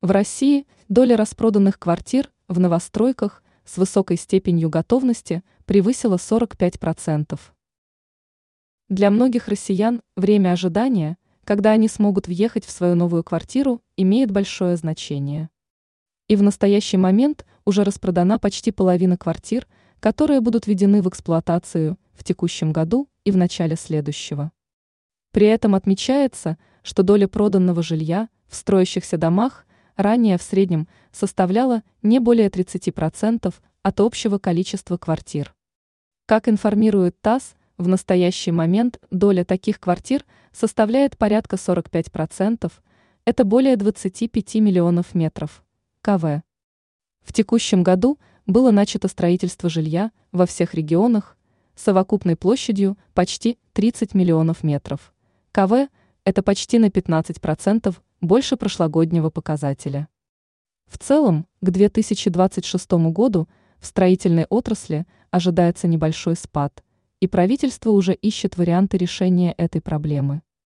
В России доля распроданных квартир в новостройках с высокой степенью готовности превысила 45%. Для многих россиян время ожидания, когда они смогут въехать в свою новую квартиру, имеет большое значение. И в настоящий момент уже распродана почти половина квартир, которые будут введены в эксплуатацию в текущем году и в начале следующего. При этом отмечается, что доля проданного жилья в строящихся домах ранее в среднем составляла не более 30% от общего количества квартир. Как информирует ТАСС, в настоящий момент доля таких квартир составляет порядка 45%, это более 25 миллионов метров. КВ. В текущем году было начато строительство жилья во всех регионах совокупной площадью почти 30 миллионов метров. КВ – это почти на 15% больше прошлогоднего показателя. В целом, к 2026 году в строительной отрасли ожидается небольшой спад – и правительство уже ищет варианты решения этой проблемы.